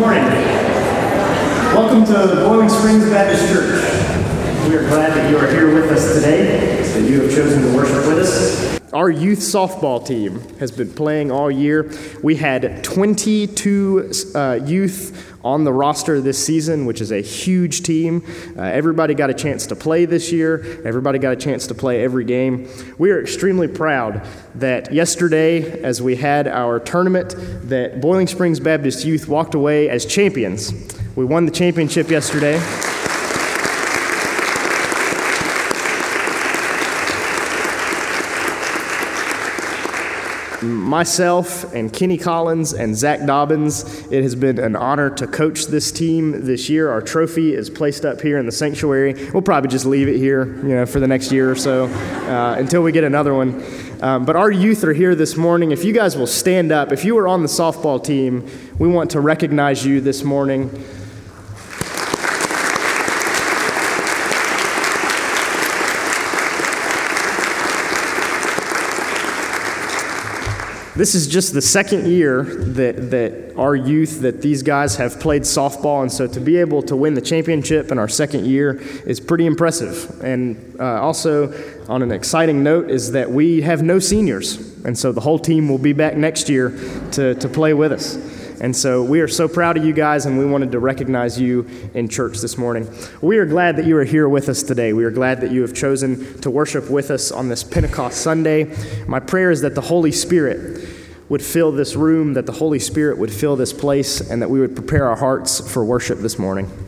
morning. Welcome to Boiling Springs Baptist Church. We are glad that you are here with us today, that you have chosen to worship with us. Our youth softball team has been playing all year. We had 22 uh, youth on the roster this season, which is a huge team. Uh, everybody got a chance to play this year. Everybody got a chance to play every game. We are extremely proud that yesterday, as we had our tournament, that Boiling Springs Baptist Youth walked away as champions. We won the championship yesterday. Myself and Kenny Collins and Zach Dobbins, it has been an honor to coach this team this year. Our trophy is placed up here in the sanctuary. We'll probably just leave it here, you know, for the next year or so uh, until we get another one. Um, but our youth are here this morning. If you guys will stand up, if you were on the softball team, we want to recognize you this morning. This is just the second year that, that our youth, that these guys have played softball, and so to be able to win the championship in our second year is pretty impressive. And uh, also, on an exciting note, is that we have no seniors, and so the whole team will be back next year to, to play with us. And so we are so proud of you guys, and we wanted to recognize you in church this morning. We are glad that you are here with us today. We are glad that you have chosen to worship with us on this Pentecost Sunday. My prayer is that the Holy Spirit would fill this room, that the Holy Spirit would fill this place, and that we would prepare our hearts for worship this morning.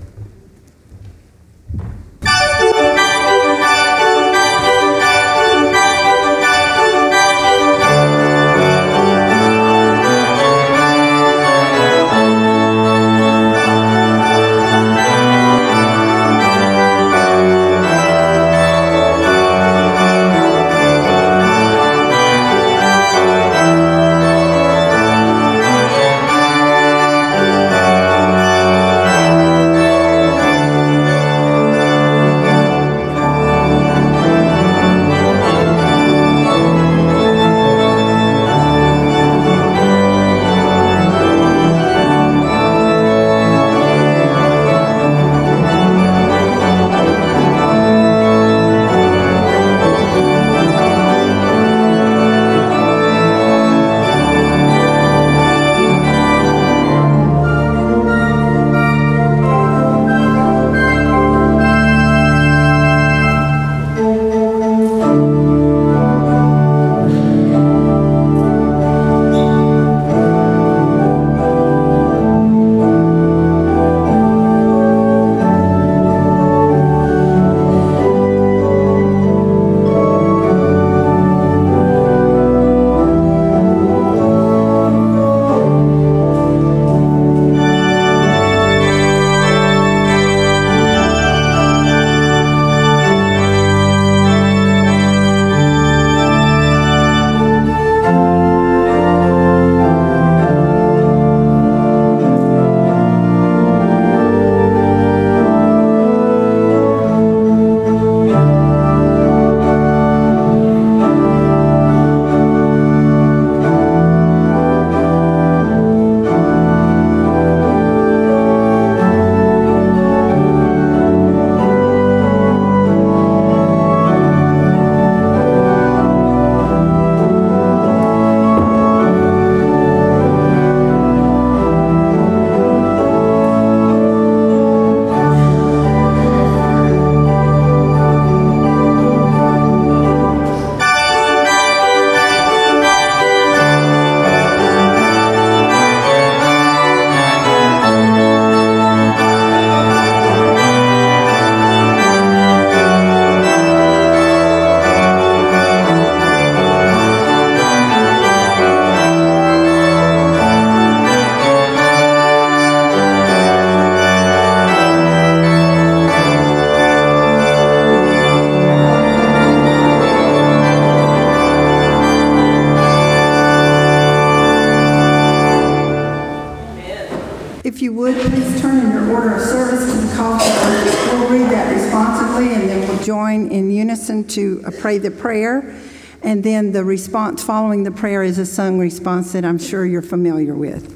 Pray the prayer, and then the response following the prayer is a sung response that I'm sure you're familiar with.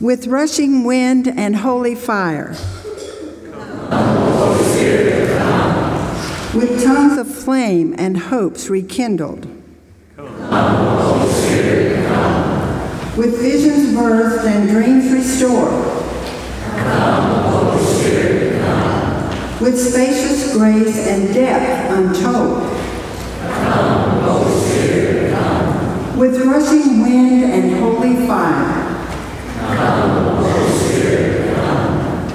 with rushing wind and holy fire. With tongues of flame and hopes rekindled. With visions birthed and dreams restored. With spacious grace and depth untold. Come, Holy Spirit, come. With rushing wind and holy fire. Spirit come.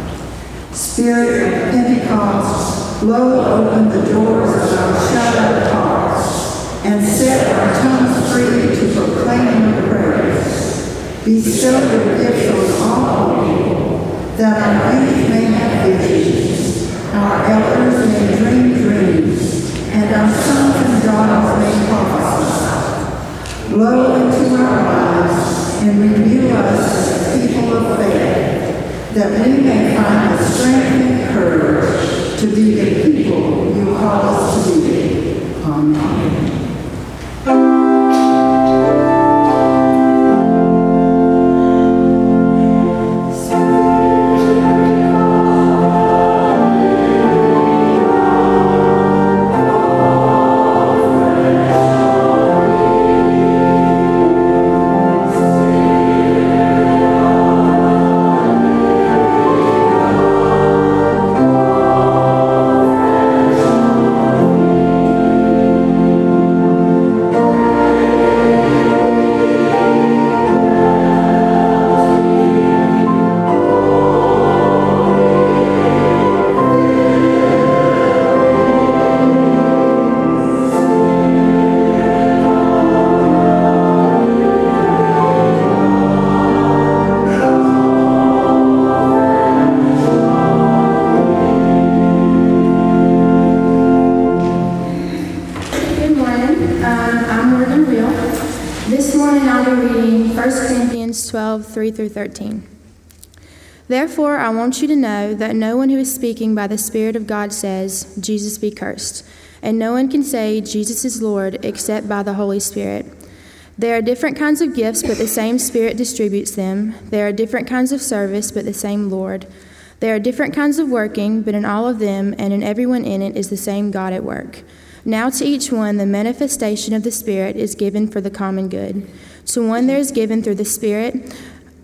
Spirit of Pentecost, blow open the doors of our shut hearts and set our tongues free to proclaim your praise. Bestow your gifts on all people, that our youth may have visions, our elders may dream dreams, and our sons and daughters may prophesy. Blow into our lives and renew us as people of faith that we may find the strength and courage to be the people you call us to be. Amen. Through 13. Therefore, I want you to know that no one who is speaking by the Spirit of God says, Jesus be cursed, and no one can say, Jesus is Lord, except by the Holy Spirit. There are different kinds of gifts, but the same Spirit distributes them. There are different kinds of service, but the same Lord. There are different kinds of working, but in all of them and in everyone in it is the same God at work. Now to each one the manifestation of the Spirit is given for the common good. To one there is given through the Spirit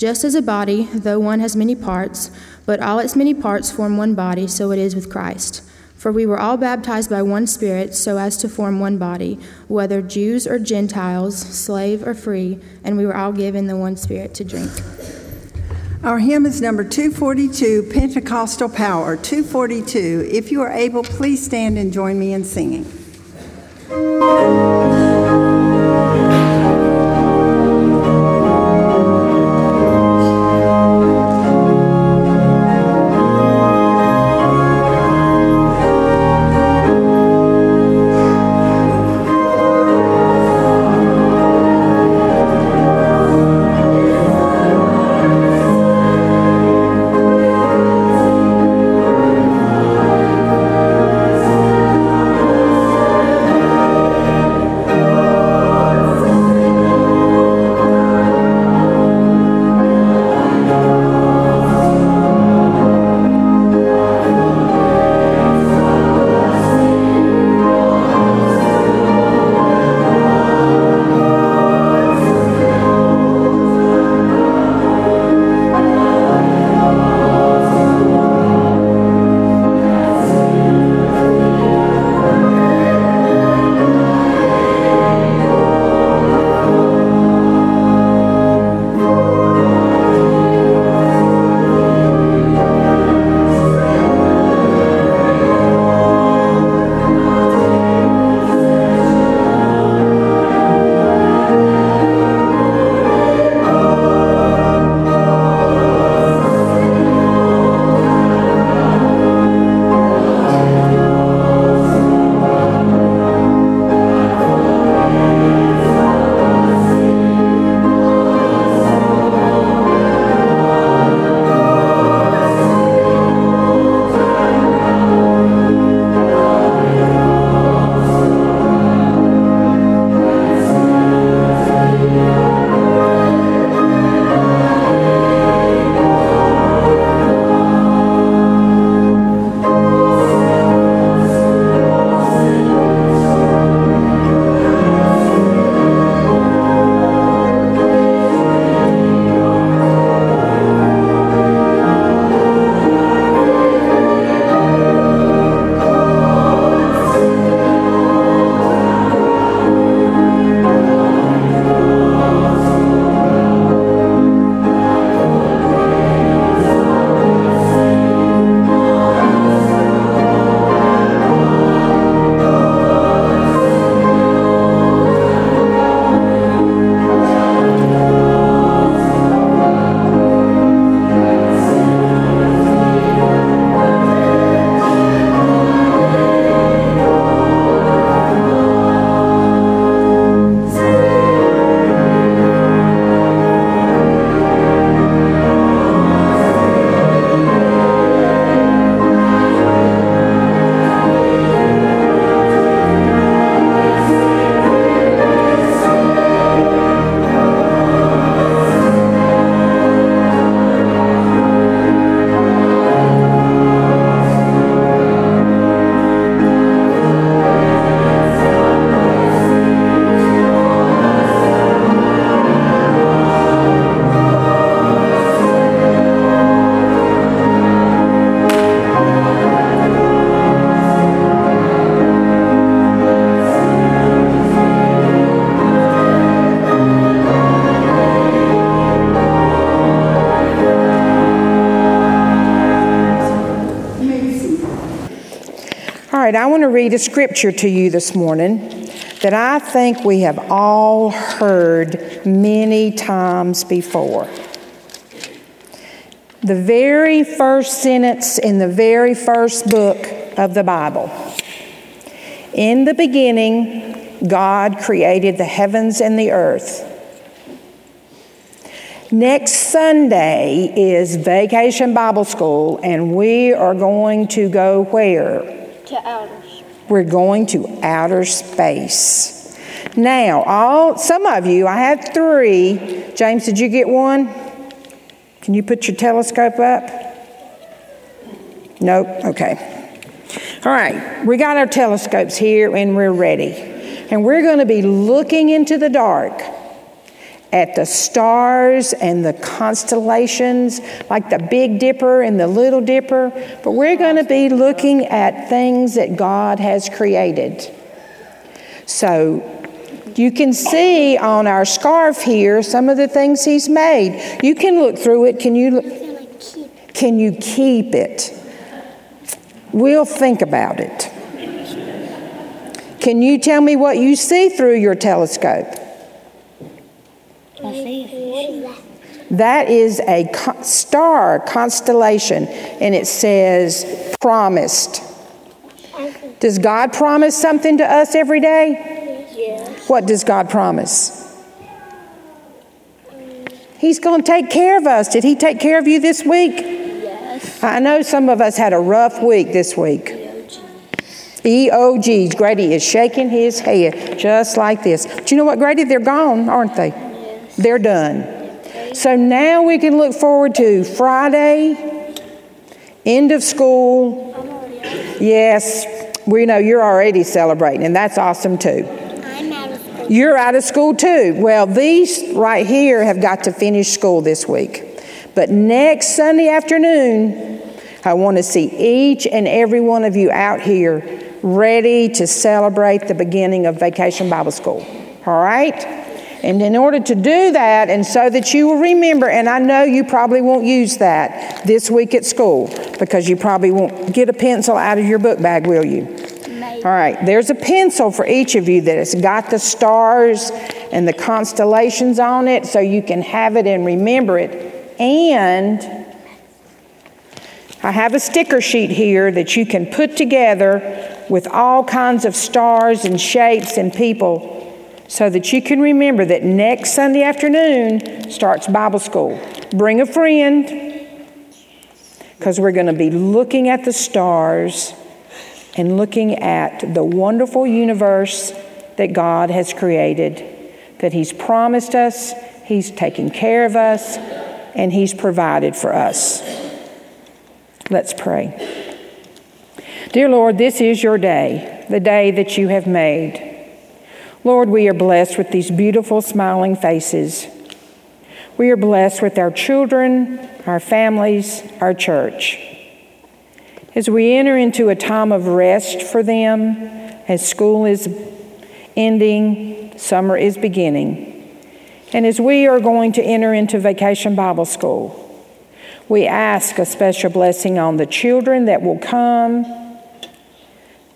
Just as a body, though one has many parts, but all its many parts form one body, so it is with Christ. For we were all baptized by one Spirit, so as to form one body, whether Jews or Gentiles, slave or free, and we were all given the one Spirit to drink. Our hymn is number 242, Pentecostal Power. 242. If you are able, please stand and join me in singing. Right, I want to read a scripture to you this morning that I think we have all heard many times before. The very first sentence in the very first book of the Bible. In the beginning, God created the heavens and the earth. Next Sunday is Vacation Bible School, and we are going to go where? To outer space. We're going to outer space. Now, all some of you, I have three. James, did you get one? Can you put your telescope up? Nope. Okay. All right, we got our telescopes here and we're ready. And we're going to be looking into the dark at the stars and the constellations, like the Big Dipper and the Little Dipper, but we're going to be looking at things that God has created. So you can see on our scarf here some of the things He's made. You can look through it. Can you? Can you keep it? We'll think about it. Can you tell me what you see through your telescope? That is a co- star constellation, and it says promised. Does God promise something to us every day? Yes. What does God promise? He's going to take care of us. Did He take care of you this week? Yes. I know some of us had a rough week this week. EOGs. Grady is shaking his head just like this. Do you know what, Grady? They're gone, aren't they? They're done. So now we can look forward to Friday, end of school. Yes, we know you're already celebrating, and that's awesome too. You're out of school too. Well, these right here have got to finish school this week. But next Sunday afternoon, I want to see each and every one of you out here ready to celebrate the beginning of Vacation Bible School. All right? And in order to do that, and so that you will remember, and I know you probably won't use that this week at school because you probably won't get a pencil out of your book bag, will you? Maybe. All right, there's a pencil for each of you that has got the stars and the constellations on it so you can have it and remember it. And I have a sticker sheet here that you can put together with all kinds of stars and shapes and people so that you can remember that next Sunday afternoon starts Bible school. Bring a friend because we're going to be looking at the stars and looking at the wonderful universe that God has created, that He's promised us, He's taken care of us, and He's provided for us. Let's pray. Dear Lord, this is your day, the day that you have made. Lord, we are blessed with these beautiful smiling faces. We are blessed with our children, our families, our church. As we enter into a time of rest for them, as school is ending, summer is beginning, and as we are going to enter into Vacation Bible School, we ask a special blessing on the children that will come,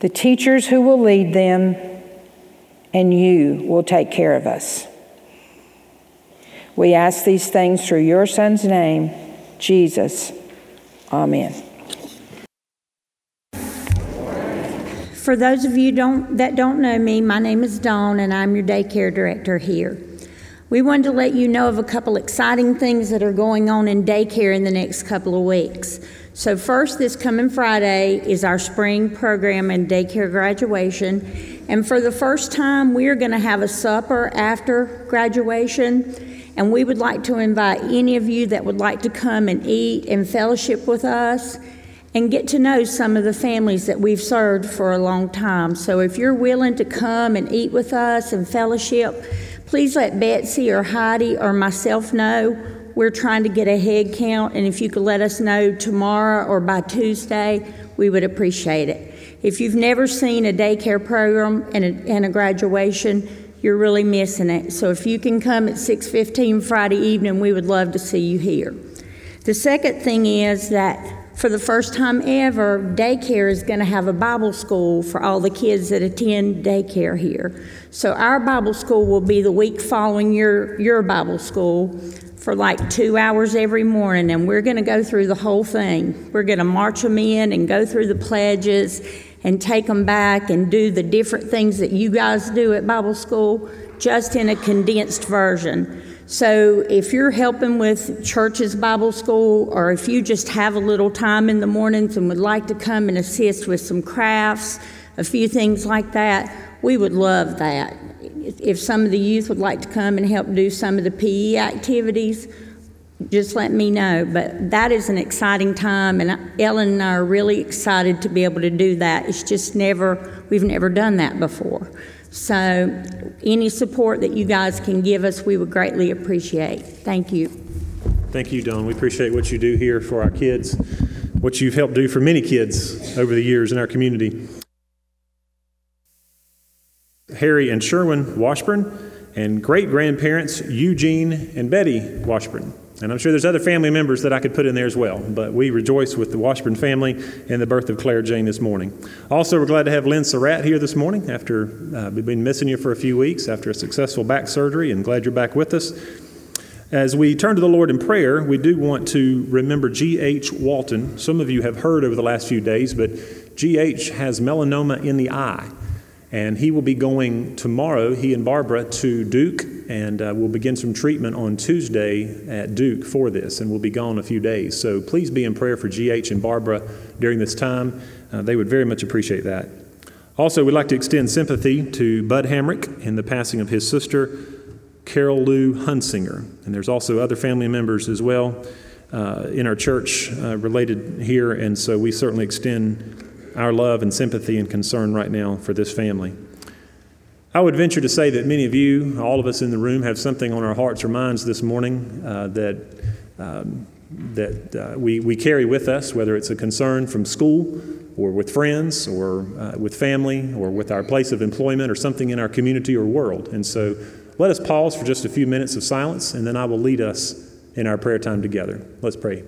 the teachers who will lead them, and you will take care of us. We ask these things through your Son's name, Jesus. Amen. For those of you don't, that don't know me, my name is Dawn, and I'm your daycare director here. We wanted to let you know of a couple exciting things that are going on in daycare in the next couple of weeks. So, first, this coming Friday is our spring program and daycare graduation. And for the first time, we are going to have a supper after graduation. And we would like to invite any of you that would like to come and eat and fellowship with us and get to know some of the families that we've served for a long time. So if you're willing to come and eat with us and fellowship, please let Betsy or Heidi or myself know. We're trying to get a head count, and if you could let us know tomorrow or by Tuesday, we would appreciate it. If you've never seen a daycare program and a, and a graduation, you're really missing it. So if you can come at 6:15 Friday evening, we would love to see you here. The second thing is that for the first time ever, daycare is going to have a Bible school for all the kids that attend daycare here. So our Bible school will be the week following your, your Bible school for like two hours every morning, and we're going to go through the whole thing. We're going to march them in and go through the pledges and take them back and do the different things that you guys do at Bible school, just in a condensed version. So if you're helping with church's Bible school, or if you just have a little time in the mornings and would like to come and assist with some crafts, a few things like that, we would love that. If some of the youth would like to come and help do some of the PE activities, just let me know. But that is an exciting time, and Ellen and I are really excited to be able to do that. It's just never, we've never done that before. So, any support that you guys can give us, we would greatly appreciate. Thank you. Thank you, Dawn. We appreciate what you do here for our kids, what you've helped do for many kids over the years in our community. Harry and Sherwin Washburn, and great grandparents Eugene and Betty Washburn. And I'm sure there's other family members that I could put in there as well, but we rejoice with the Washburn family and the birth of Claire Jane this morning. Also, we're glad to have Lynn Surratt here this morning after uh, we've been missing you for a few weeks after a successful back surgery, and glad you're back with us. As we turn to the Lord in prayer, we do want to remember G.H. Walton. Some of you have heard over the last few days, but G.H. has melanoma in the eye. And he will be going tomorrow, he and Barbara, to Duke, and uh, we'll begin some treatment on Tuesday at Duke for this, and we'll be gone a few days. So please be in prayer for GH and Barbara during this time. Uh, they would very much appreciate that. Also, we'd like to extend sympathy to Bud Hamrick in the passing of his sister, Carol Lou Hunsinger. And there's also other family members as well uh, in our church uh, related here, and so we certainly extend our love and sympathy and concern right now for this family. I would venture to say that many of you, all of us in the room, have something on our hearts or minds this morning uh, that, um, that uh, we, we carry with us, whether it's a concern from school or with friends or uh, with family or with our place of employment or something in our community or world. And so let us pause for just a few minutes of silence, and then I will lead us in our prayer time together. Let's pray.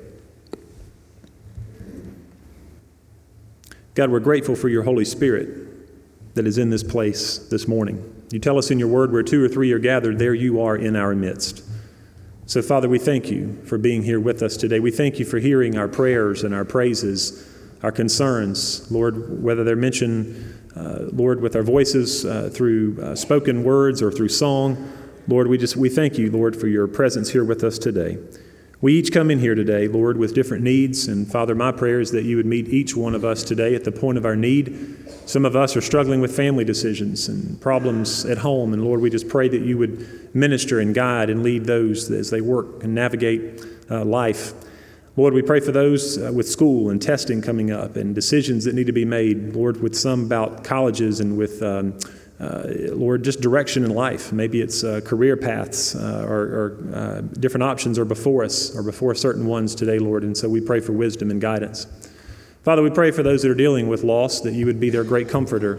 God, we're grateful for your Holy Spirit that is in this place this morning. You tell us in your word, where two or three are gathered, there you are in our midst. So, Father, we thank you for being here with us today. We thank you for hearing our prayers and our praises, our concerns, Lord, whether they're mentioned, uh, Lord, with our voices uh, through uh, spoken words or through song. Lord, we just we thank you, Lord, for your presence here with us today. We each come in here today, Lord, with different needs. And Father, my prayer is that you would meet each one of us today at the point of our need. Some of us are struggling with family decisions and problems at home. And Lord, we just pray that you would minister and guide and lead those as they work and navigate uh, life. Lord, we pray for those uh, with school and testing coming up and decisions that need to be made. Lord, with some about colleges and with. Um, Lord, just direction in life. Maybe it's uh, career paths uh, or, or uh, different options are before us or before certain ones today, Lord. And so we pray for wisdom and guidance. Father, we pray for those that are dealing with loss that you would be their great comforter.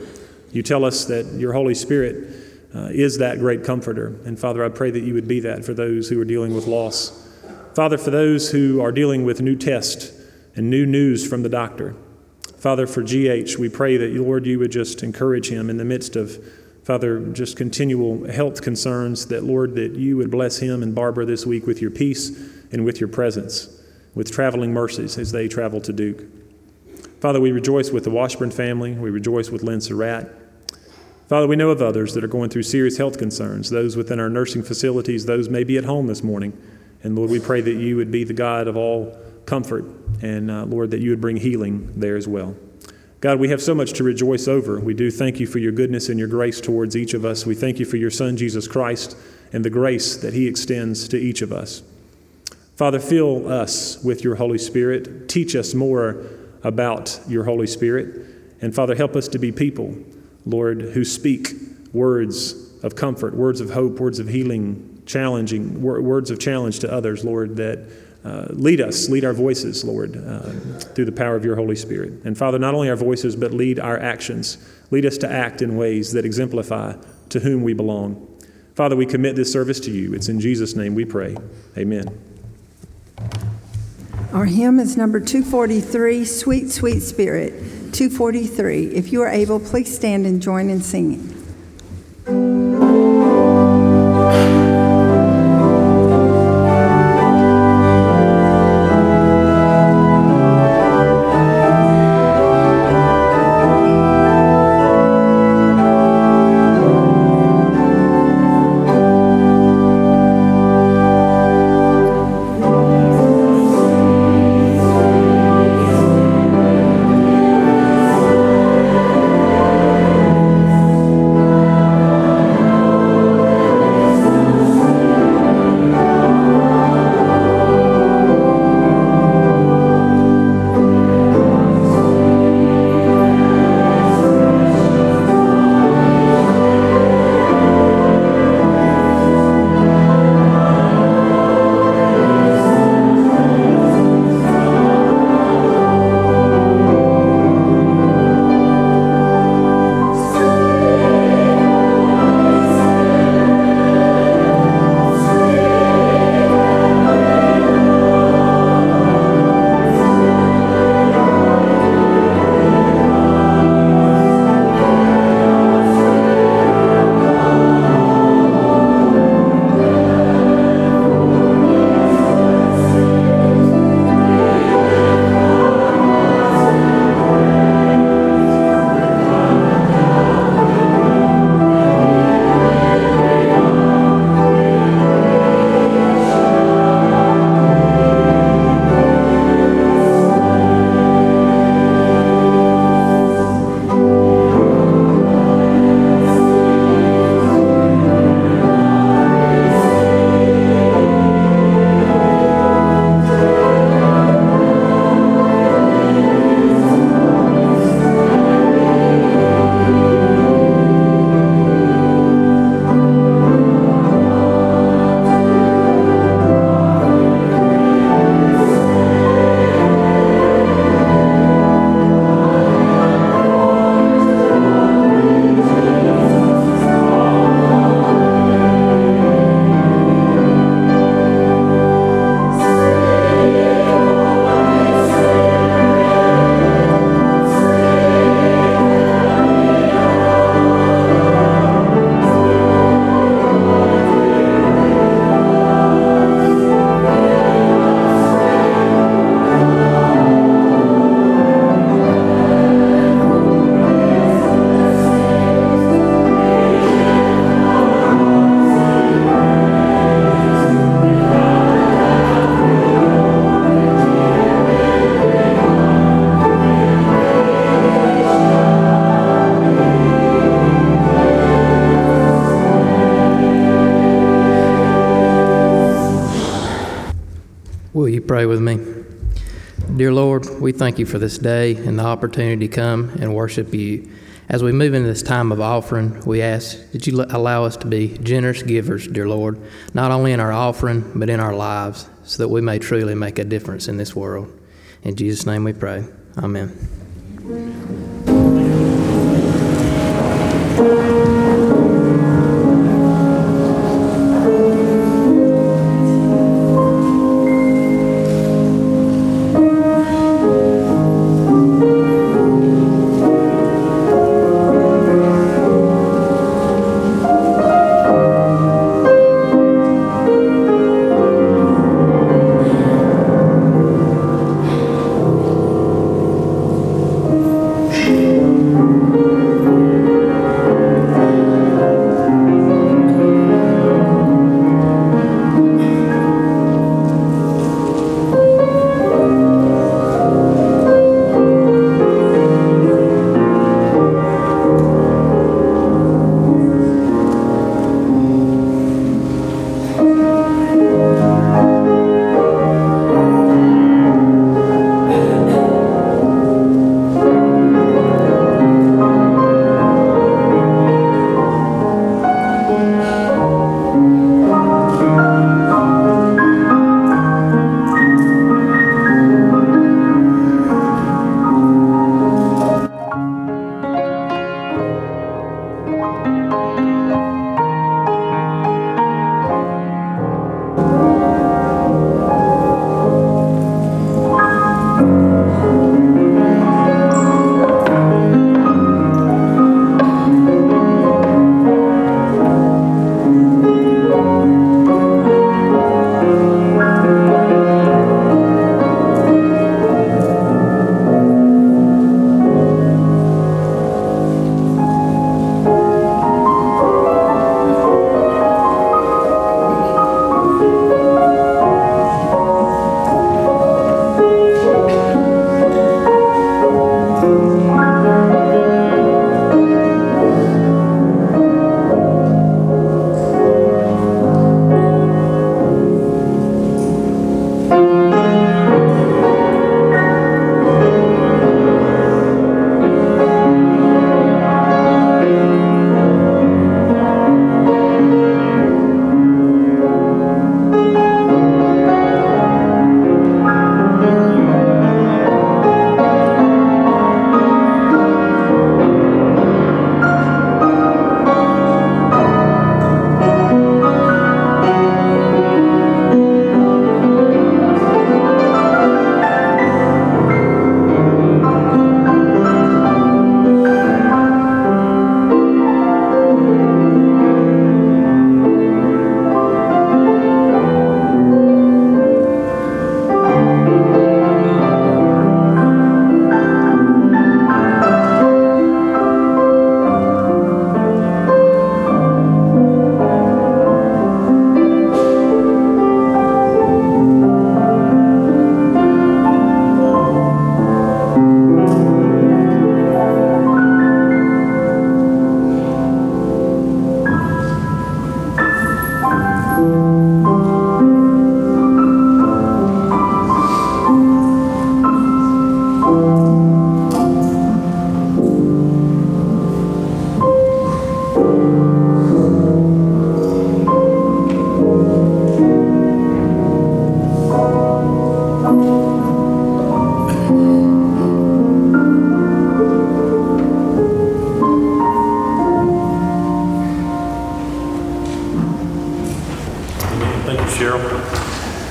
You tell us that your Holy Spirit uh, is that great comforter. And Father, I pray that you would be that for those who are dealing with loss. Father, for those who are dealing with new tests and new news from the doctor. Father, for GH, we pray that, Lord, you would just encourage him in the midst of, Father, just continual health concerns, that, Lord, that you would bless him and Barbara this week with your peace and with your presence, with traveling mercies as they travel to Duke. Father, we rejoice with the Washburn family. We rejoice with Lynn Surratt. Father, we know of others that are going through serious health concerns, those within our nursing facilities, those may be at home this morning. And Lord, we pray that you would be the God of all comfort, and uh, Lord, that you would bring healing there as well. God, we have so much to rejoice over. We do thank you for your goodness and your grace towards each of us. We thank you for your Son, Jesus Christ, and the grace that he extends to each of us. Father, fill us with your Holy Spirit. Teach us more about your Holy Spirit. And Father, help us to be people, Lord, who speak words of comfort, words of hope, words of healing, challenging, words of challenge to others, Lord, that uh, lead us, lead our voices, Lord, uh, through the power of your Holy Spirit. And Father, not only our voices, but lead our actions. Lead us to act in ways that exemplify to whom we belong. Father, we commit this service to you. It's in Jesus' name we pray. Amen. Our hymn is number 243, Sweet, Sweet Spirit. 243. If you are able, please stand and join in singing. Pray with me? Dear Lord, we thank you for this day and the opportunity to come and worship you. As we move into this time of offering, we ask that you allow us to be generous givers, dear Lord, not only in our offering, but in our lives, so that we may truly make a difference in this world. In Jesus' name we pray. Amen.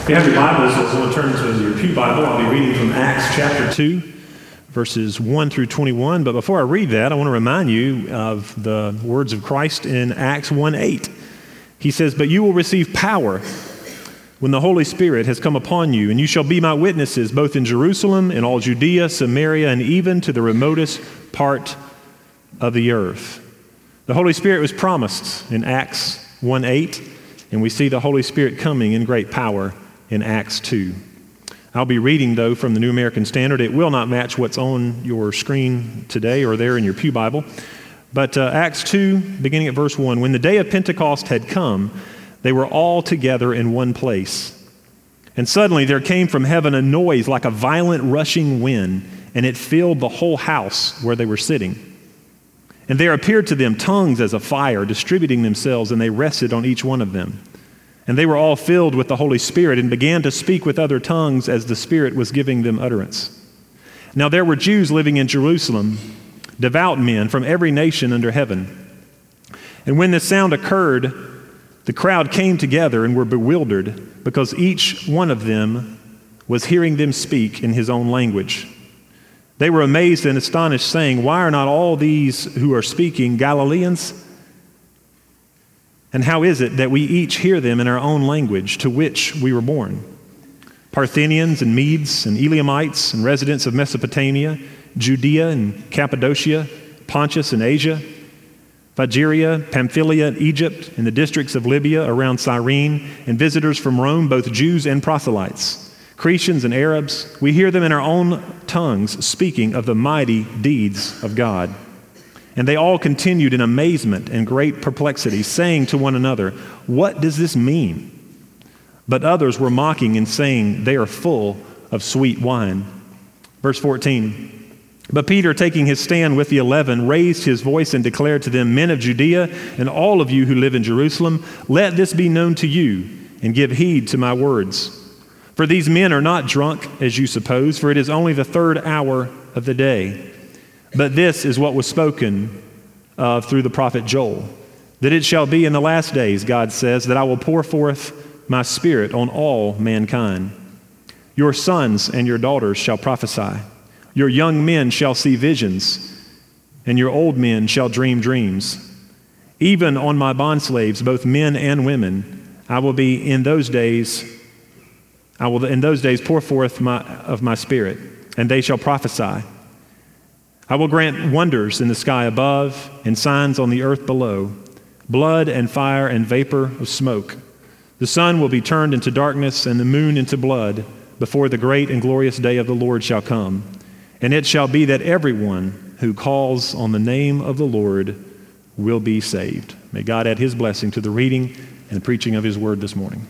If you have your Bibles, if someone turn to your Pew Bible, I'll be reading from Acts chapter 2, verses 1 through 21. But before I read that, I want to remind you of the words of Christ in Acts 1 8. He says, But you will receive power when the Holy Spirit has come upon you, and you shall be my witnesses both in Jerusalem, and all Judea, Samaria, and even to the remotest part of the earth. The Holy Spirit was promised in Acts 1 8, and we see the Holy Spirit coming in great power in Acts 2. I'll be reading, though, from the New American Standard. It will not match what's on your screen today or there in your Pew Bible. But uh, Acts 2, beginning at verse 1 When the day of Pentecost had come, they were all together in one place. And suddenly there came from heaven a noise like a violent rushing wind, and it filled the whole house where they were sitting. And there appeared to them tongues as a fire, distributing themselves, and they rested on each one of them. And they were all filled with the Holy Spirit and began to speak with other tongues as the Spirit was giving them utterance. Now there were Jews living in Jerusalem, devout men from every nation under heaven. And when this sound occurred, the crowd came together and were bewildered because each one of them was hearing them speak in his own language. They were amazed and astonished, saying, Why are not all these who are speaking Galileans? And how is it that we each hear them in our own language to which we were born? Parthians and Medes and Elamites and residents of Mesopotamia, Judea and Cappadocia, Pontus and Asia, Phrygia, Pamphylia, Egypt, and the districts of Libya around Cyrene, and visitors from Rome, both Jews and proselytes, Cretans and Arabs, we hear them in our own tongues speaking of the mighty deeds of God. And they all continued in amazement and great perplexity, saying to one another, What does this mean? But others were mocking and saying, They are full of sweet wine. Verse 14. But Peter, taking his stand with the eleven, raised his voice and declared to them, Men of Judea, and all of you who live in Jerusalem, let this be known to you, and give heed to my words. For these men are not drunk, as you suppose, for it is only the third hour of the day. But this is what was spoken of through the prophet Joel that it shall be in the last days, God says, that I will pour forth my spirit on all mankind. Your sons and your daughters shall prophesy, your young men shall see visions, and your old men shall dream dreams. Even on my bondslaves, both men and women, I will be in those days, I will in those days pour forth my, of my spirit, and they shall prophesy. I will grant wonders in the sky above and signs on the earth below blood and fire and vapor of smoke. The sun will be turned into darkness and the moon into blood before the great and glorious day of the Lord shall come. And it shall be that everyone who calls on the name of the Lord will be saved. May God add his blessing to the reading and preaching of his word this morning.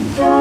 Thank you.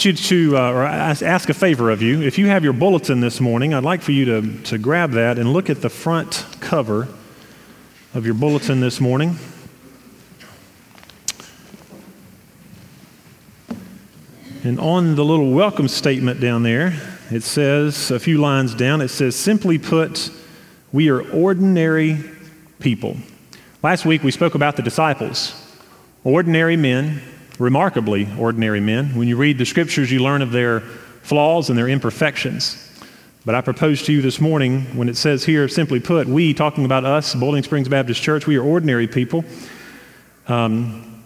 Want you to uh, or ask, a favor of you. If you have your bulletin this morning, I'd like for you to, to grab that and look at the front cover of your bulletin this morning. And on the little welcome statement down there, it says, a few lines down, it says, simply put, we are ordinary people. Last week we spoke about the disciples, ordinary men, remarkably ordinary men. When you read the scriptures, you learn of their flaws and their imperfections. But I propose to you this morning, when it says here, simply put, we, talking about us, Boiling Springs Baptist Church, we are ordinary people. Um,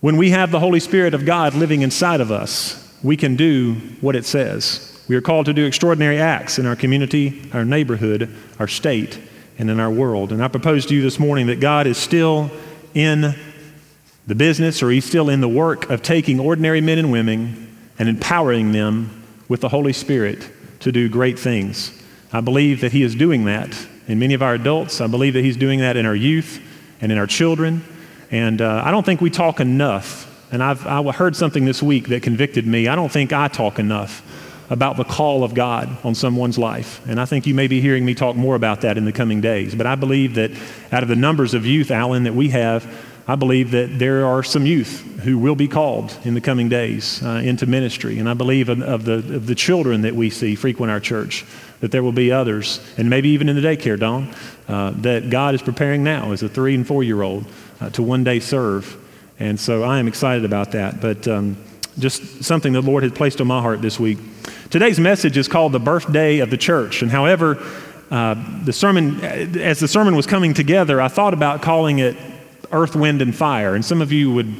when we have the Holy Spirit of God living inside of us, we can do what it says. We are called to do extraordinary acts in our community, our neighborhood, our state, and in our world. And I propose to you this morning that God is still in the business, or He's still in the work of taking ordinary men and women and empowering them with the Holy Spirit to do great things. I believe that He is doing that in many of our adults. I believe that He's doing that in our youth and in our children. And uh, I don't think we talk enough. And I've I heard something this week that convicted me. I don't think I talk enough about the call of God on someone's life. And I think you may be hearing me talk more about that in the coming days. But I believe that out of the numbers of youth, Alan, that we have, I believe that there are some youth who will be called in the coming days uh, into ministry. And I believe of, of, the, of the children that we see frequent our church, that there will be others, and maybe even in the daycare, Dawn, uh, that God is preparing now as a three and four year old uh, to one day serve. And so I am excited about that. But um, just something the Lord has placed on my heart this week. Today's message is called The Birthday of the Church. And however, uh, the sermon, as the sermon was coming together, I thought about calling it Earth, Wind, and Fire. And some of you would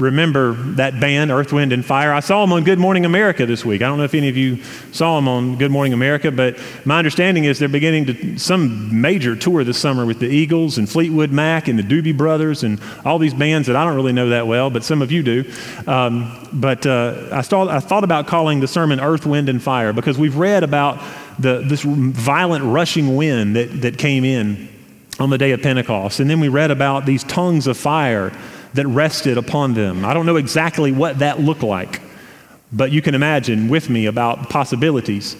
remember that band, Earth, Wind, and Fire. I saw them on Good Morning America this week. I don't know if any of you saw them on Good Morning America, but my understanding is they're beginning to some major tour this summer with the Eagles and Fleetwood Mac and the Doobie Brothers and all these bands that I don't really know that well, but some of you do. Um, but uh, I, thought, I thought about calling the sermon Earth, Wind, and Fire because we've read about the, this violent rushing wind that, that came in on the day of Pentecost. And then we read about these tongues of fire that rested upon them. I don't know exactly what that looked like, but you can imagine with me about possibilities.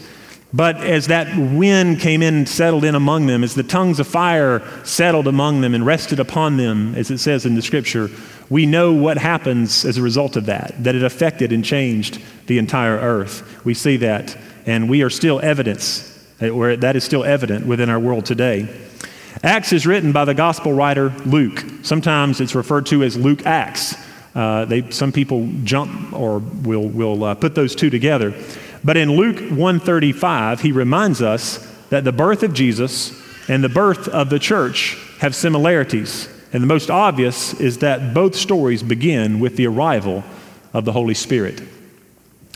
But as that wind came in and settled in among them, as the tongues of fire settled among them and rested upon them, as it says in the scripture, we know what happens as a result of that, that it affected and changed the entire earth. We see that, and we are still evidence, that is still evident within our world today. Acts is written by the gospel writer Luke. Sometimes it's referred to as Luke Acts. Uh, they, some people jump or will, will uh, put those two together. But in Luke 135, he reminds us that the birth of Jesus and the birth of the church have similarities. And the most obvious is that both stories begin with the arrival of the Holy Spirit.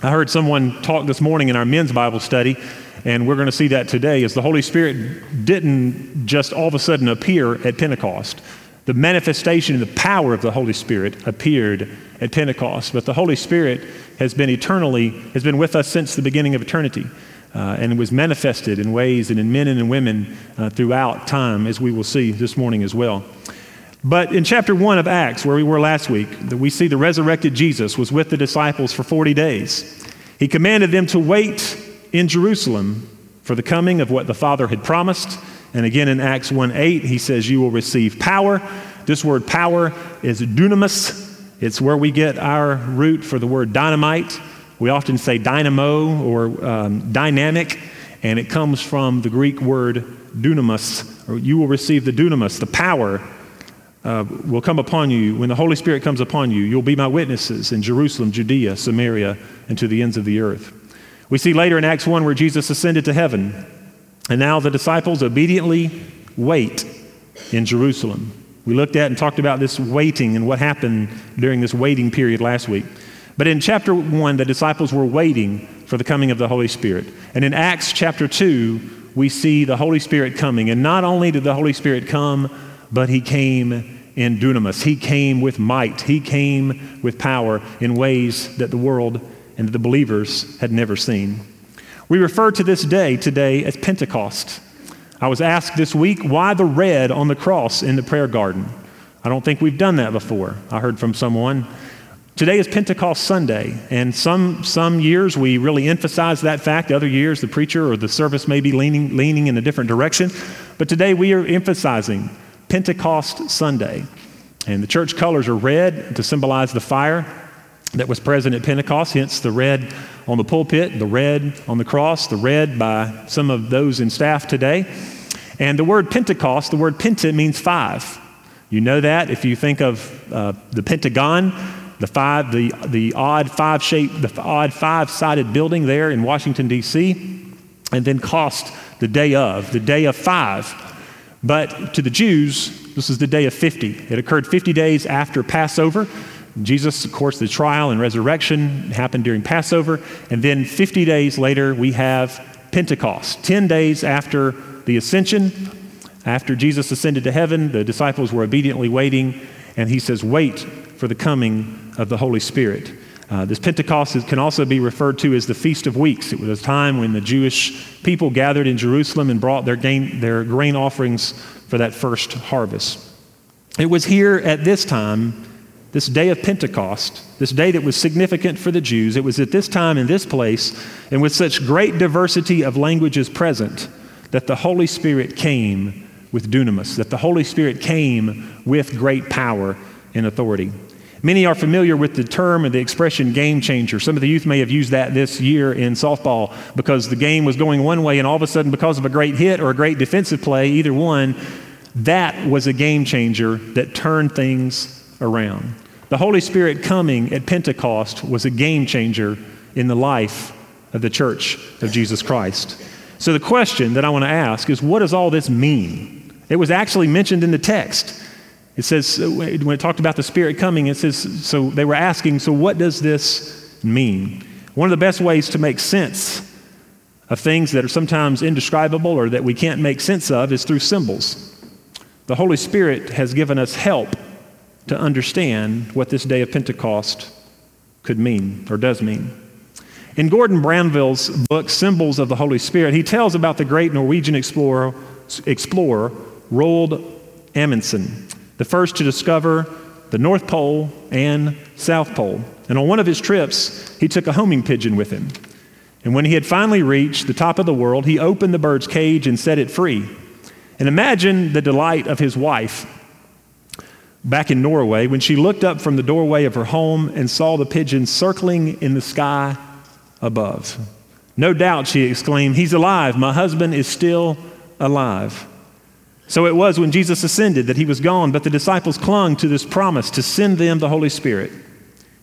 I heard someone talk this morning in our men's Bible study and we're going to see that today, is the Holy Spirit didn't just all of a sudden appear at Pentecost. The manifestation and the power of the Holy Spirit appeared at Pentecost, but the Holy Spirit has been eternally, has been with us since the beginning of eternity. Uh, and was manifested in ways and in men and in women uh, throughout time, as we will see this morning as well. But in chapter 1 of Acts, where we were last week, that we see the resurrected Jesus was with the disciples for 40 days. He commanded them to wait in Jerusalem for the coming of what the Father had promised. And again in Acts 1 8, he says, You will receive power. This word power is dunamis. It's where we get our root for the word dynamite. We often say dynamo or um, dynamic, and it comes from the Greek word dunamis, or you will receive the dunamis, the power uh, will come upon you. When the Holy Spirit comes upon you, you'll be my witnesses in Jerusalem, Judea, Samaria, and to the ends of the earth. We see later in Acts 1 where Jesus ascended to heaven, and now the disciples obediently wait in Jerusalem. We looked at and talked about this waiting and what happened during this waiting period last week. But in chapter 1, the disciples were waiting for the coming of the Holy Spirit. And in Acts chapter 2, we see the Holy Spirit coming. And not only did the Holy Spirit come, but he came in dunamis. He came with might. He came with power in ways that the world and that the believers had never seen. We refer to this day today as Pentecost. I was asked this week, why the red on the cross in the prayer garden? I don't think we've done that before. I heard from someone Today is Pentecost Sunday, and some, some years we really emphasize that fact. Other years, the preacher or the service may be leaning, leaning in a different direction. But today we are emphasizing Pentecost Sunday. And the church colors are red to symbolize the fire that was present at Pentecost, hence the red on the pulpit, the red on the cross, the red by some of those in staff today. And the word Pentecost, the word penta means five. You know that if you think of uh, the Pentagon, the five, the, the odd five shape, the odd five sided building there in Washington, D.C., and then cost the day of, the day of five. But to the Jews, this is the day of 50. It occurred 50 days after Passover. Jesus, of course, the trial and resurrection happened during Passover. And then 50 days later, we have Pentecost. 10 days after the ascension, after Jesus ascended to heaven, the disciples were obediently waiting. And he says, Wait for the coming of the Holy Spirit. Uh, this Pentecost is, can also be referred to as the Feast of Weeks. It was a time when the Jewish people gathered in Jerusalem and brought their, gain, their grain offerings for that first harvest. It was here at this time, this day of Pentecost, this day that was significant for the Jews, it was at this time in this place, and with such great diversity of languages present, that the Holy Spirit came with dunamis, that the Holy Spirit came with great power and authority. Many are familiar with the term and the expression game changer. Some of the youth may have used that this year in softball because the game was going one way, and all of a sudden, because of a great hit or a great defensive play, either one, that was a game changer that turned things around. The Holy Spirit coming at Pentecost was a game changer in the life of the church of Jesus Christ. So, the question that I want to ask is what does all this mean? It was actually mentioned in the text. It says, when it talked about the Spirit coming, it says, so they were asking, so what does this mean? One of the best ways to make sense of things that are sometimes indescribable or that we can't make sense of is through symbols. The Holy Spirit has given us help to understand what this day of Pentecost could mean or does mean. In Gordon Brownville's book, Symbols of the Holy Spirit, he tells about the great Norwegian explorer, explorer Roald Amundsen the first to discover the North Pole and South Pole. And on one of his trips, he took a homing pigeon with him. And when he had finally reached the top of the world, he opened the bird's cage and set it free. And imagine the delight of his wife back in Norway when she looked up from the doorway of her home and saw the pigeon circling in the sky above. No doubt, she exclaimed, He's alive. My husband is still alive. So it was when Jesus ascended that he was gone, but the disciples clung to this promise to send them the Holy Spirit.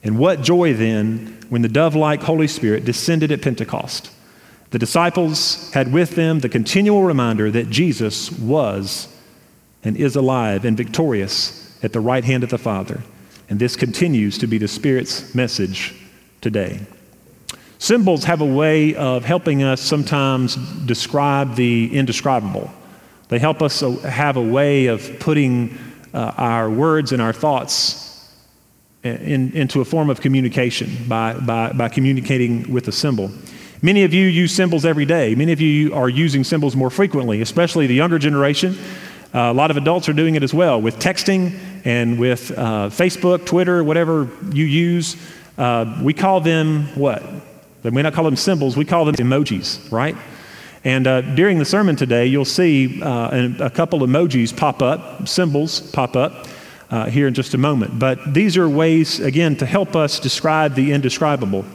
And what joy then when the dove like Holy Spirit descended at Pentecost. The disciples had with them the continual reminder that Jesus was and is alive and victorious at the right hand of the Father. And this continues to be the Spirit's message today. Symbols have a way of helping us sometimes describe the indescribable. They help us have a way of putting uh, our words and our thoughts in, into a form of communication by, by, by communicating with a symbol. Many of you use symbols every day. Many of you are using symbols more frequently, especially the younger generation. Uh, a lot of adults are doing it as well with texting and with uh, Facebook, Twitter, whatever you use. Uh, we call them what? We may not call them symbols, we call them emojis, right? And uh, during the sermon today, you'll see uh, a couple emojis pop up, symbols pop up uh, here in just a moment. But these are ways, again, to help us describe the indescribable.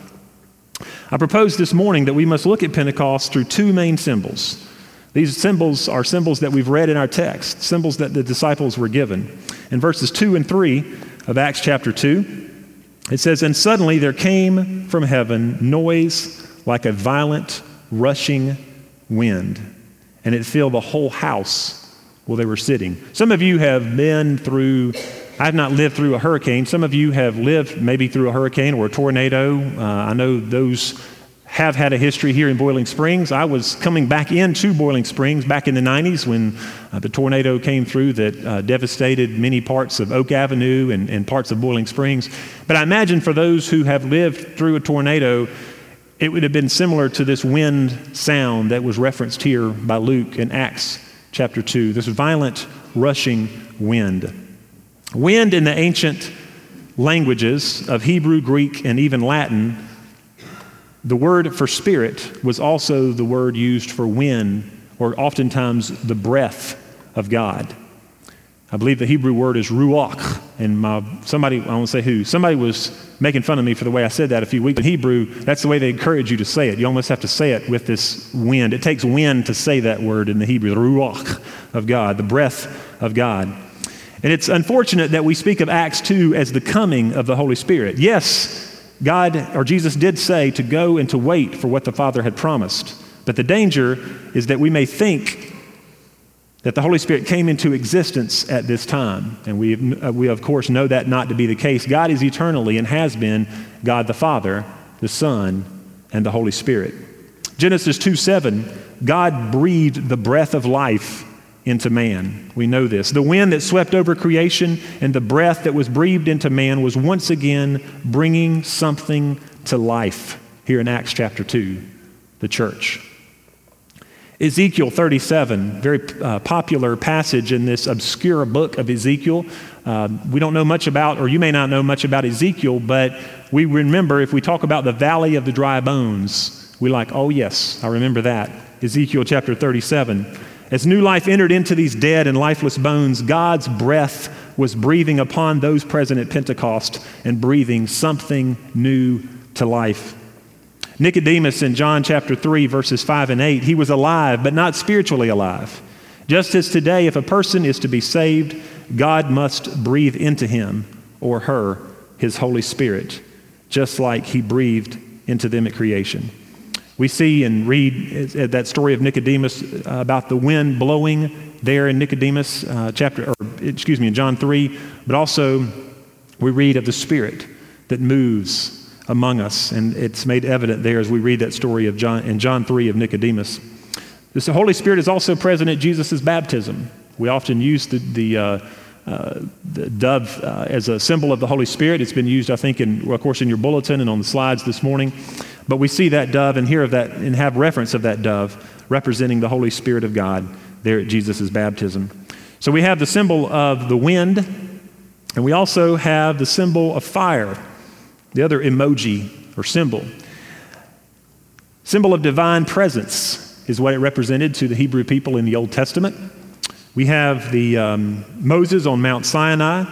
I propose this morning that we must look at Pentecost through two main symbols. These symbols are symbols that we've read in our text, symbols that the disciples were given. In verses 2 and 3 of Acts chapter 2, it says, And suddenly there came from heaven noise like a violent rushing wind, and it filled the whole house where they were sitting. Some of you have been through, I've not lived through a hurricane. Some of you have lived maybe through a hurricane or a tornado. Uh, I know those have had a history here in Boiling Springs. I was coming back into Boiling Springs back in the 90s when uh, the tornado came through that uh, devastated many parts of Oak Avenue and, and parts of Boiling Springs. But I imagine for those who have lived through a tornado, it would have been similar to this wind sound that was referenced here by Luke in Acts chapter 2, this violent rushing wind. Wind in the ancient languages of Hebrew, Greek, and even Latin, the word for spirit was also the word used for wind, or oftentimes the breath of God. I believe the Hebrew word is ruach. And my, somebody, I won't say who, somebody was making fun of me for the way I said that a few weeks. In Hebrew, that's the way they encourage you to say it. You almost have to say it with this wind. It takes wind to say that word in the Hebrew, the ruach of God, the breath of God. And it's unfortunate that we speak of Acts 2 as the coming of the Holy Spirit. Yes, God or Jesus did say to go and to wait for what the Father had promised. But the danger is that we may think that the Holy Spirit came into existence at this time. And we, we, of course, know that not to be the case. God is eternally and has been God the Father, the Son, and the Holy Spirit. Genesis 2 7, God breathed the breath of life into man. We know this. The wind that swept over creation and the breath that was breathed into man was once again bringing something to life here in Acts chapter 2, the church. Ezekiel 37, very uh, popular passage in this obscure book of Ezekiel. Uh, we don't know much about, or you may not know much about Ezekiel, but we remember if we talk about the valley of the dry bones, we like, oh, yes, I remember that. Ezekiel chapter 37. As new life entered into these dead and lifeless bones, God's breath was breathing upon those present at Pentecost and breathing something new to life. Nicodemus in John chapter 3, verses 5 and 8, he was alive, but not spiritually alive. Just as today, if a person is to be saved, God must breathe into him or her his Holy Spirit, just like he breathed into them at creation. We see and read that story of Nicodemus uh, about the wind blowing there in Nicodemus uh, chapter, or excuse me, in John 3, but also we read of the Spirit that moves among us. And it's made evident there as we read that story of John, in John 3 of Nicodemus. This, the Holy Spirit is also present at Jesus' baptism. We often use the, the, uh, uh, the dove uh, as a symbol of the Holy Spirit. It's been used, I think, in, of course, in your bulletin and on the slides this morning. But we see that dove and hear of that and have reference of that dove representing the Holy Spirit of God there at Jesus' baptism. So we have the symbol of the wind, and we also have the symbol of fire the other emoji or symbol. Symbol of divine presence is what it represented to the Hebrew people in the Old Testament. We have the um, Moses on Mount Sinai,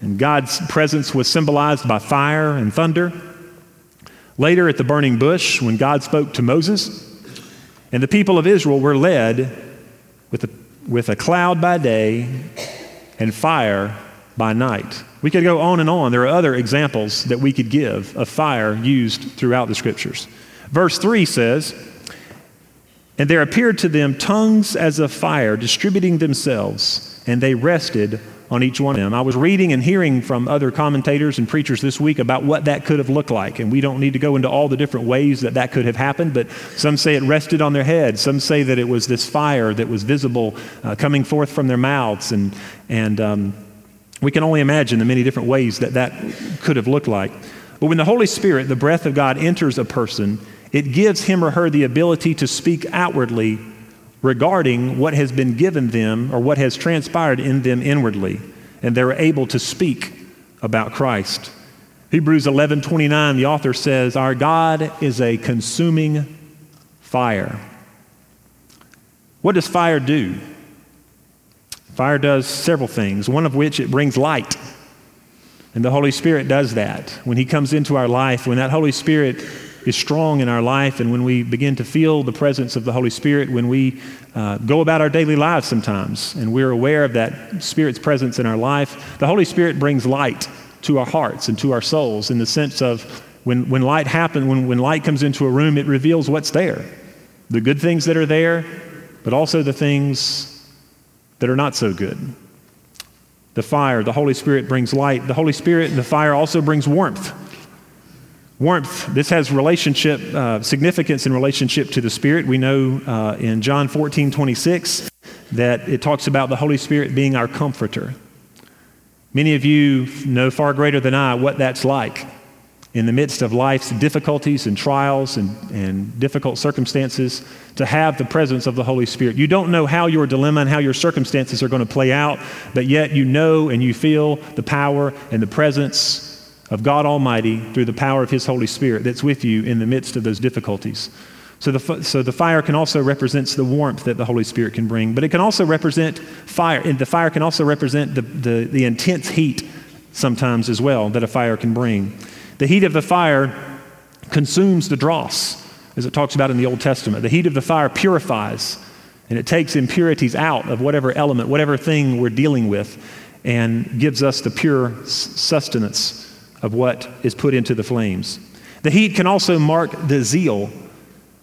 and God's presence was symbolized by fire and thunder. Later at the burning bush, when God spoke to Moses, and the people of Israel were led with a, with a cloud by day and fire by night. We could go on and on. There are other examples that we could give of fire used throughout the scriptures. Verse 3 says, And there appeared to them tongues as of fire, distributing themselves, and they rested on each one of them. I was reading and hearing from other commentators and preachers this week about what that could have looked like. And we don't need to go into all the different ways that that could have happened, but some say it rested on their heads. Some say that it was this fire that was visible uh, coming forth from their mouths. And, and um, we can only imagine the many different ways that that could have looked like. But when the Holy Spirit, the breath of God, enters a person, it gives him or her the ability to speak outwardly regarding what has been given them or what has transpired in them inwardly. And they're able to speak about Christ. Hebrews 11:29 the author says our God is a consuming fire. What does fire do? Fire does several things, one of which it brings light. And the Holy Spirit does that. When He comes into our life, when that Holy Spirit is strong in our life, and when we begin to feel the presence of the Holy Spirit, when we uh, go about our daily lives sometimes, and we're aware of that Spirit's presence in our life, the Holy Spirit brings light to our hearts and to our souls in the sense of when, when light happens, when, when light comes into a room, it reveals what's there the good things that are there, but also the things that are not so good. The fire, the Holy Spirit brings light. The Holy Spirit the fire also brings warmth. Warmth, this has relationship, uh, significance in relationship to the Spirit. We know uh, in John 14, 26, that it talks about the Holy Spirit being our comforter. Many of you know far greater than I what that's like. in the midst of life's difficulties and trials and, and difficult circumstances to have the presence of the Holy Spirit. You don't know how your dilemma and how your circumstances are going to play out, but yet you know and you feel the power and the presence of God Almighty through the power of His Holy Spirit that's with you in the midst of those difficulties. So the, so the fire can also represents the warmth that the Holy Spirit can bring, but it can also represent fire. And the fire can also represent the, the, the intense heat sometimes as well that a fire can bring. The heat of the fire consumes the dross, as it talks about in the Old Testament. The heat of the fire purifies, and it takes impurities out of whatever element, whatever thing we're dealing with, and gives us the pure sustenance of what is put into the flames. The heat can also mark the zeal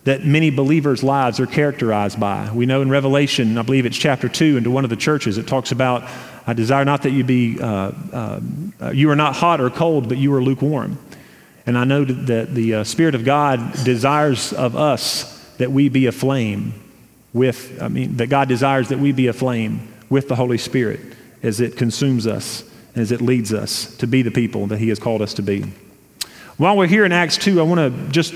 that many believers' lives are characterized by. We know in Revelation, I believe it's chapter 2, into one of the churches, it talks about, I desire not that you be, uh, uh, you are not hot or cold, but you are lukewarm. And I know that the uh, Spirit of God desires of us that we be aflame with, I mean, that God desires that we be aflame with the Holy Spirit as it consumes us as it leads us to be the people that He has called us to be. While we're here in Acts 2, I want to just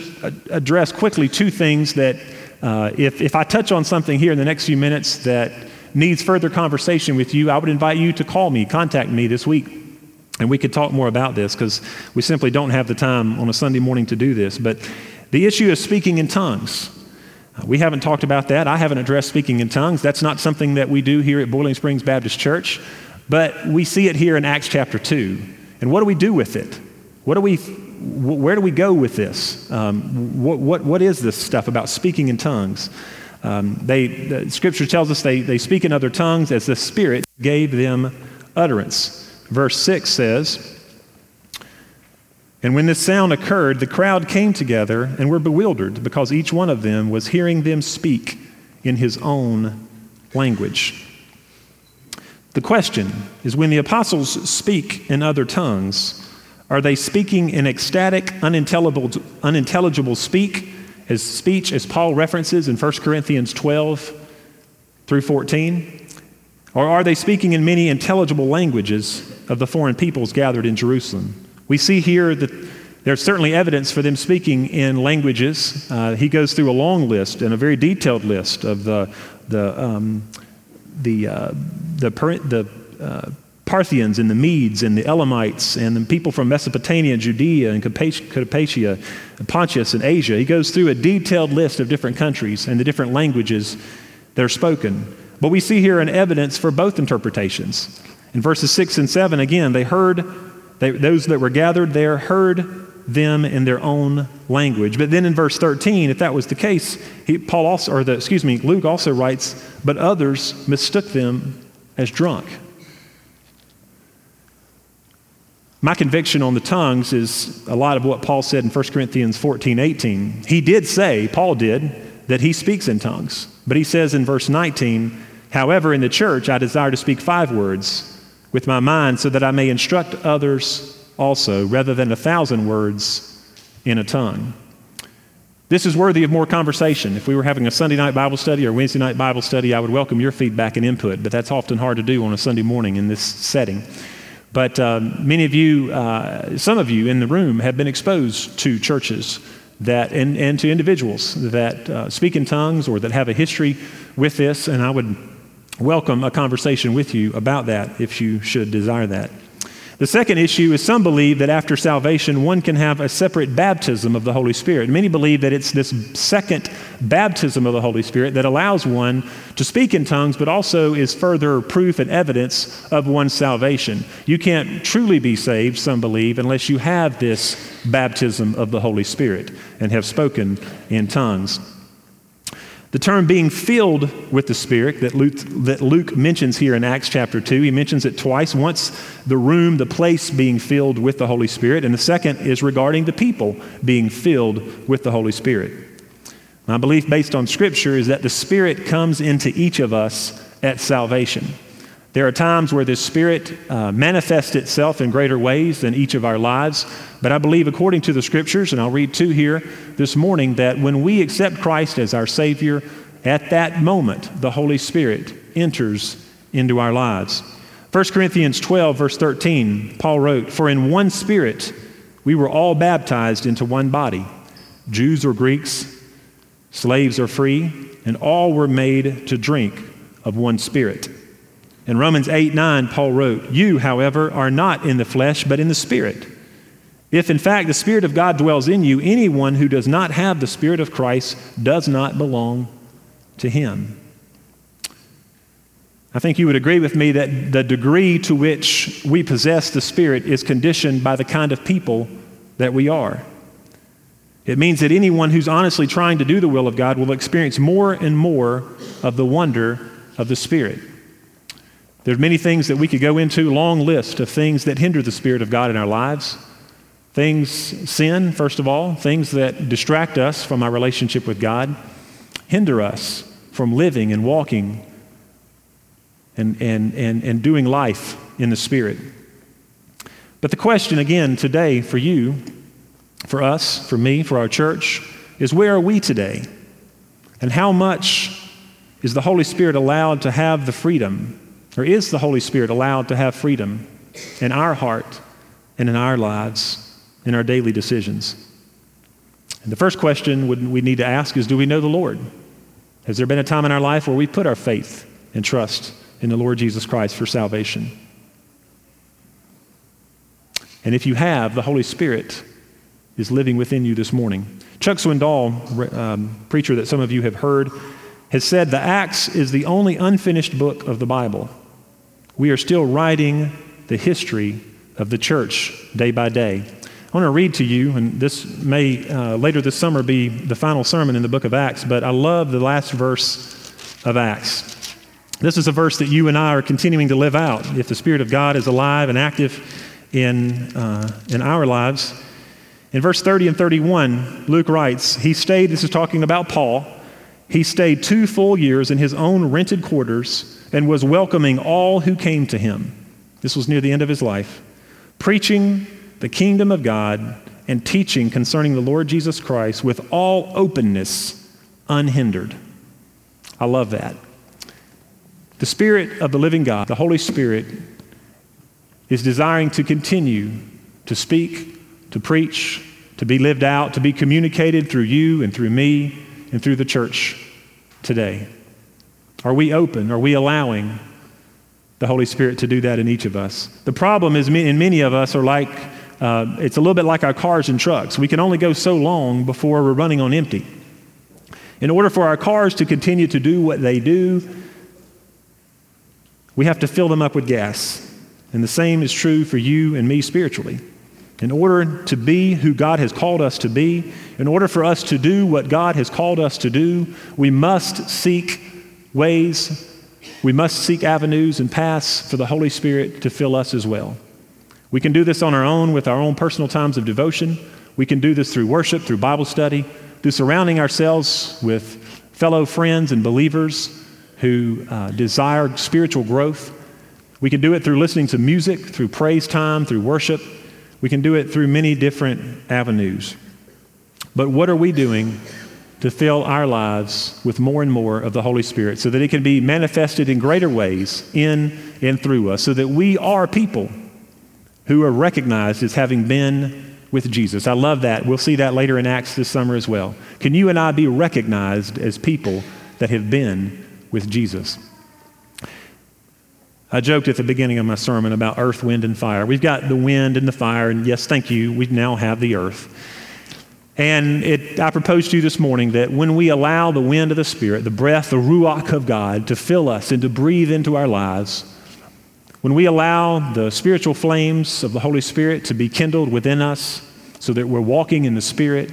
address quickly two things that, uh, if, if I touch on something here in the next few minutes that needs further conversation with you, I would invite you to call me, contact me this week and we could talk more about this because we simply don't have the time on a Sunday morning to do this. But the issue of speaking in tongues. Uh, we haven't talked about that. I haven't addressed speaking in tongues. That's not something that we do here at Boiling Springs Baptist Church. But we see it here in Acts chapter 2. And what do we do with it? What do we, where do we go with this? Um, what, what, what is this stuff about speaking in tongues? Um, they, the scripture tells us they, they speak in other tongues as the Spirit gave them utterance. Verse 6 says, And when this sound occurred, the crowd came together and were bewildered because each one of them was hearing them speak in his own language. The question is when the apostles speak in other tongues, are they speaking in ecstatic, unintelligible, unintelligible speak, as speech as Paul references in 1 Corinthians 12 through 14? Or are they speaking in many intelligible languages of the foreign peoples gathered in Jerusalem? We see here that there's certainly evidence for them speaking in languages. Uh, he goes through a long list and a very detailed list of the, the, um, the, uh, the, the uh, Parthians and the Medes and the Elamites and the people from Mesopotamia, Judea and Cappadocia, Pontus and Asia. He goes through a detailed list of different countries and the different languages that are spoken. But we see here an evidence for both interpretations. In verses 6 and 7, again, they heard, they, those that were gathered there heard them in their own language. But then in verse 13, if that was the case, he, Paul also, or the, excuse me, Luke also writes, but others mistook them as drunk. My conviction on the tongues is a lot of what Paul said in 1 Corinthians 14, 18. He did say, Paul did, that he speaks in tongues. But he says in verse 19, However, in the church, I desire to speak five words with my mind so that I may instruct others also, rather than a thousand words in a tongue. This is worthy of more conversation. If we were having a Sunday night Bible study or Wednesday night Bible study, I would welcome your feedback and input, but that's often hard to do on a Sunday morning in this setting. But uh, many of you, uh, some of you in the room, have been exposed to churches that, and, and to individuals that uh, speak in tongues or that have a history with this, and I would welcome a conversation with you about that if you should desire that. The second issue is some believe that after salvation, one can have a separate baptism of the Holy Spirit. Many believe that it's this second baptism of the Holy Spirit that allows one to speak in tongues, but also is further proof and evidence of one's salvation. You can't truly be saved, some believe, unless you have this baptism of the Holy Spirit and have spoken in tongues. The term being filled with the Spirit that Luke, that Luke mentions here in Acts chapter 2, he mentions it twice. Once the room, the place being filled with the Holy Spirit, and the second is regarding the people being filled with the Holy Spirit. My belief based on Scripture is that the Spirit comes into each of us at salvation. There are times where the Spirit uh, manifests itself in greater ways than each of our lives. But I believe, according to the Scriptures, and I'll read two here this morning, that when we accept Christ as our Savior, at that moment, the Holy Spirit enters into our lives. 1 Corinthians 12, verse 13, Paul wrote, For in one Spirit We were all baptized into one body Jews or Greeks, slaves or free, and all were made to drink of one Spirit. In Romans 8 9, Paul wrote, You, however, are not in the flesh, but in the Spirit. If in fact the Spirit of God dwells in you, anyone who does not have the Spirit of Christ does not belong to him. I think you would agree with me that the degree to which we possess the Spirit is conditioned by the kind of people that we are. It means that anyone who's honestly trying to do the will of God will experience more and more of the wonder of the Spirit. There's many things that we could go into, long list of things that hinder the Spirit of God in our lives. Things, sin, first of all, things that distract us from our relationship with God, hinder us from living and walking and, and, and, and doing life in the Spirit. But the question again today for you for us, for me, for our church, is where are we today? And how much is the Holy Spirit allowed to have the freedom, or is the Holy Spirit allowed to have freedom in our heart and in our lives, in our daily decisions? And the first question we need to ask is Do we know the Lord? Has there been a time in our life where we put our faith and trust in the Lord Jesus Christ for salvation? And if you have, the Holy Spirit is living within you this morning. Chuck Swindoll, um, preacher that some of you have heard, has said the Acts is the only unfinished book of the Bible. We are still writing the history of the church day by day. I want to read to you, and this may uh, later this summer be the final sermon in the book of Acts, but I love the last verse of Acts. This is a verse that you and I are continuing to live out. If the Spirit of God is alive and active in, uh, in our lives, in verse 30 and 31, Luke writes, He stayed, this is talking about Paul, he stayed two full years in his own rented quarters and was welcoming all who came to him. This was near the end of his life, preaching the kingdom of God and teaching concerning the Lord Jesus Christ with all openness, unhindered. I love that. The Spirit of the living God, the Holy Spirit, is desiring to continue to speak to preach, to be lived out, to be communicated through you and through me and through the church today? Are we open? Are we allowing the Holy Spirit to do that in each of us? The problem is, in many of us, are like uh, it's a little bit like our cars and trucks. We can only go so long before we're running on empty. In order for our cars to continue to do what they do, we have to fill them up with gas. And the same is true for you and me spiritually. In order to be who God has called us to be, in order for us to do what God has called us to do, we must seek ways, we must seek avenues and paths for the Holy Spirit to fill us as well. We can do this on our own with our own personal times of devotion. We can do this through worship, through Bible study, through surrounding ourselves with fellow friends and believers who uh, desire spiritual growth. We can do it through listening to music, through praise time, through worship. We can do it through many different avenues. But what are we doing to fill our lives with more and more of the Holy Spirit so that it can be manifested in greater ways in and through us, so that we are people who are recognized as having been with Jesus? I love that. We'll see that later in Acts this summer as well. Can you and I be recognized as people that have been with Jesus? I joked at the beginning of my sermon about earth, wind, and fire. We've got the wind and the fire, and yes, thank you, we now have the earth. And it, I propose to you this morning that when we allow the wind of the Spirit, the breath, the ruach of God, to fill us and to breathe into our lives, when we allow the spiritual flames of the Holy Spirit to be kindled within us so that we're walking in the Spirit,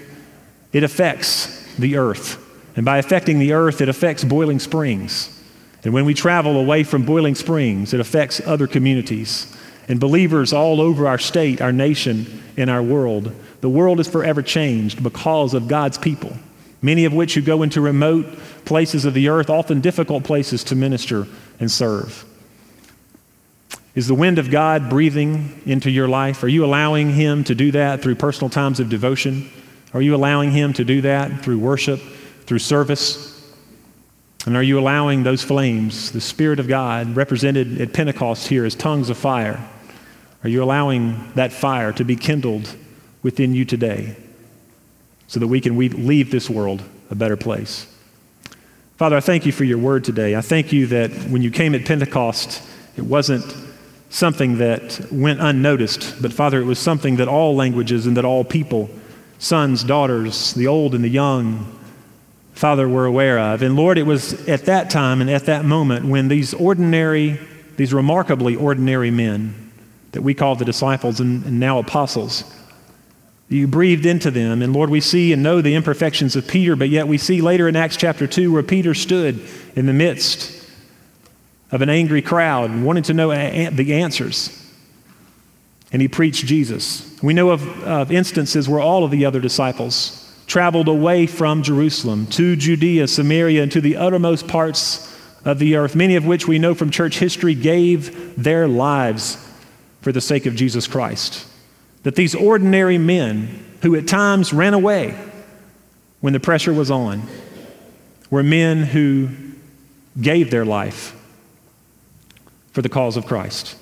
it affects the earth. And by affecting the earth, it affects boiling springs. And when we travel away from Boiling Springs, it affects other communities and believers all over our state, our nation, and our world. The world is forever changed because of God's people, many of which who go into remote places of the earth, often difficult places to minister and serve. Is the wind of God breathing into your life? Are you allowing Him to do that through personal times of devotion? Are you allowing Him to do that through worship, through service? And are you allowing those flames, the Spirit of God, represented at Pentecost here as tongues of fire, are you allowing that fire to be kindled within you today so that we can we leave this world a better place. Father, I thank you for your word today. I thank you that when you came at Pentecost, it wasn't something that went unnoticed, but Father, it was something that all languages and that all people, sons, daughters, the old and the young, Father, were aware of. And Lord, it was at that time and at that moment when these ordinary, these remarkably ordinary men that we call the disciples and, and now apostles, you breathed into them. And Lord, we see and know the imperfections of Peter, but yet we see later in Acts chapter 2 where Peter stood in the midst of an angry crowd wanting to know the answers. And he preached Jesus. We know of, of instances where all of the other disciples traveled away from Jerusalem to Judea, Samaria, and to the uttermost parts of the earth, many of which we know from church history gave their lives for the sake of Jesus Christ. That these ordinary men, who at times ran away when the pressure was on, were men who gave their life for the cause of Christ.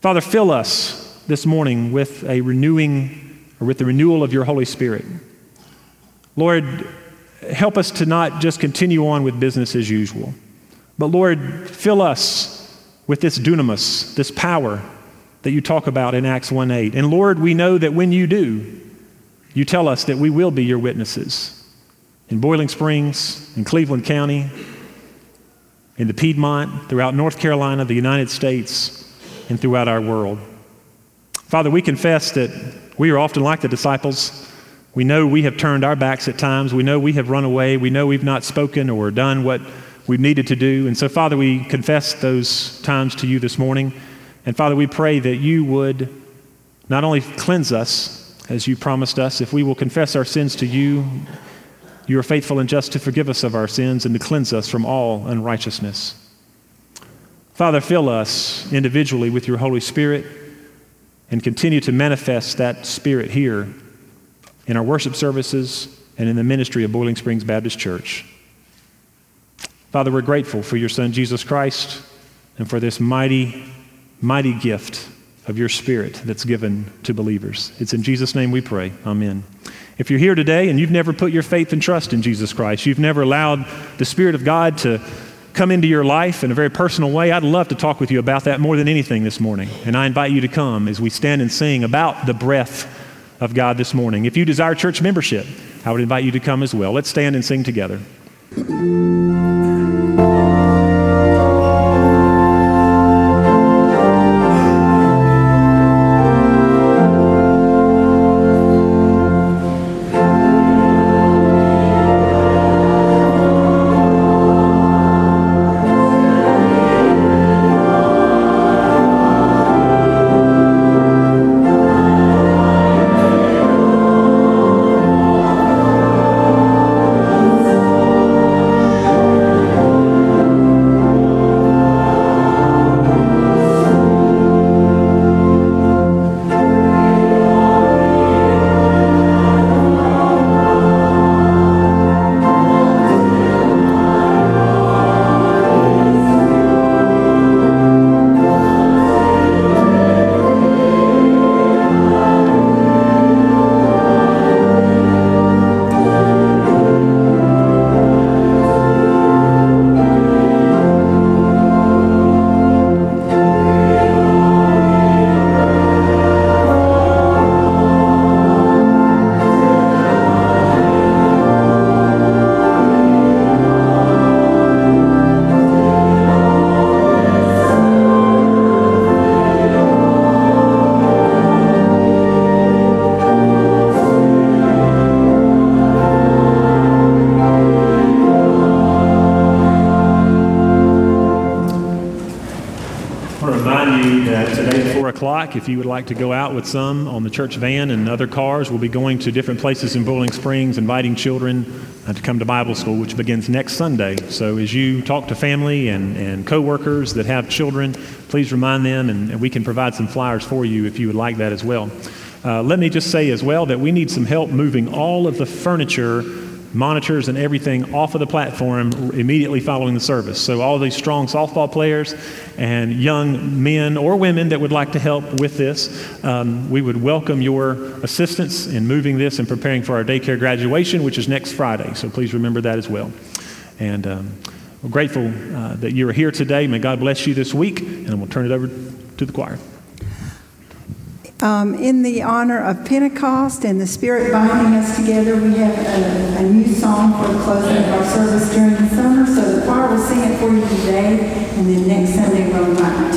Father, fill us this morning with a renewing or with the renewal of your Holy Spirit. Lord, help us to not just continue on with business as usual, but Lord, fill us with this dunamis, this power that you talk about in Acts 1 8. And Lord, we know that when you do, you tell us that we will be your witnesses in Boiling Springs, in Cleveland County, in the Piedmont, throughout North Carolina, the United States, and throughout our world. Father, we confess that we are often like the disciples. We know we have turned our backs at times. We know we have run away. We know we've not spoken or done what we've needed to do. And so, Father, we confess those times to you this morning. And Father, we pray that you would not only cleanse us, as you promised us, if we will confess our sins to you, you are faithful and just to forgive us of our sins and to cleanse us from all unrighteousness. Father, fill us individually with your Holy Spirit and continue to manifest that Spirit here in our worship services and in the ministry of Boiling Springs Baptist Church. Father, we're grateful for your Son, Jesus Christ, and for this mighty, mighty gift of your Spirit that's given to believers. It's in Jesus' name we pray. Amen. If you're here today and you've never put your faith and trust in Jesus Christ, you've never allowed the Spirit of God to come into your life in a very personal way, I'd love to talk with you about that more than anything this morning. And I invite you to come as we stand and sing about the breath of God this morning. If you desire church membership, I would invite you to come as well. Let's stand and sing together. If you would like to go out with some on the church van and other cars, we'll be going to different places in Boiling Springs, inviting children uh, to come to Bible school, which begins next Sunday. So as you talk to family and, and coworkers that have children, please remind them, and, and we can provide some flyers for you if you would like that as well. Uh, let me just say as well that we need some help moving all of the furniture monitors and everything off of the platform immediately following the service. So, all these strong softball players and young men or women that would like to help with this, um, we would welcome your assistance in moving this and preparing for our daycare graduation, which is next Friday. So, please remember that as well. And um, we're grateful uh, that you are here today. May God bless you this week, and we'll turn it over to the choir. Um, in the honor of Pentecost and the Spirit binding us together, we have a, a new song for the closing of our service during the summer. So the choir will sing it for you today, and then next Sunday we'll invite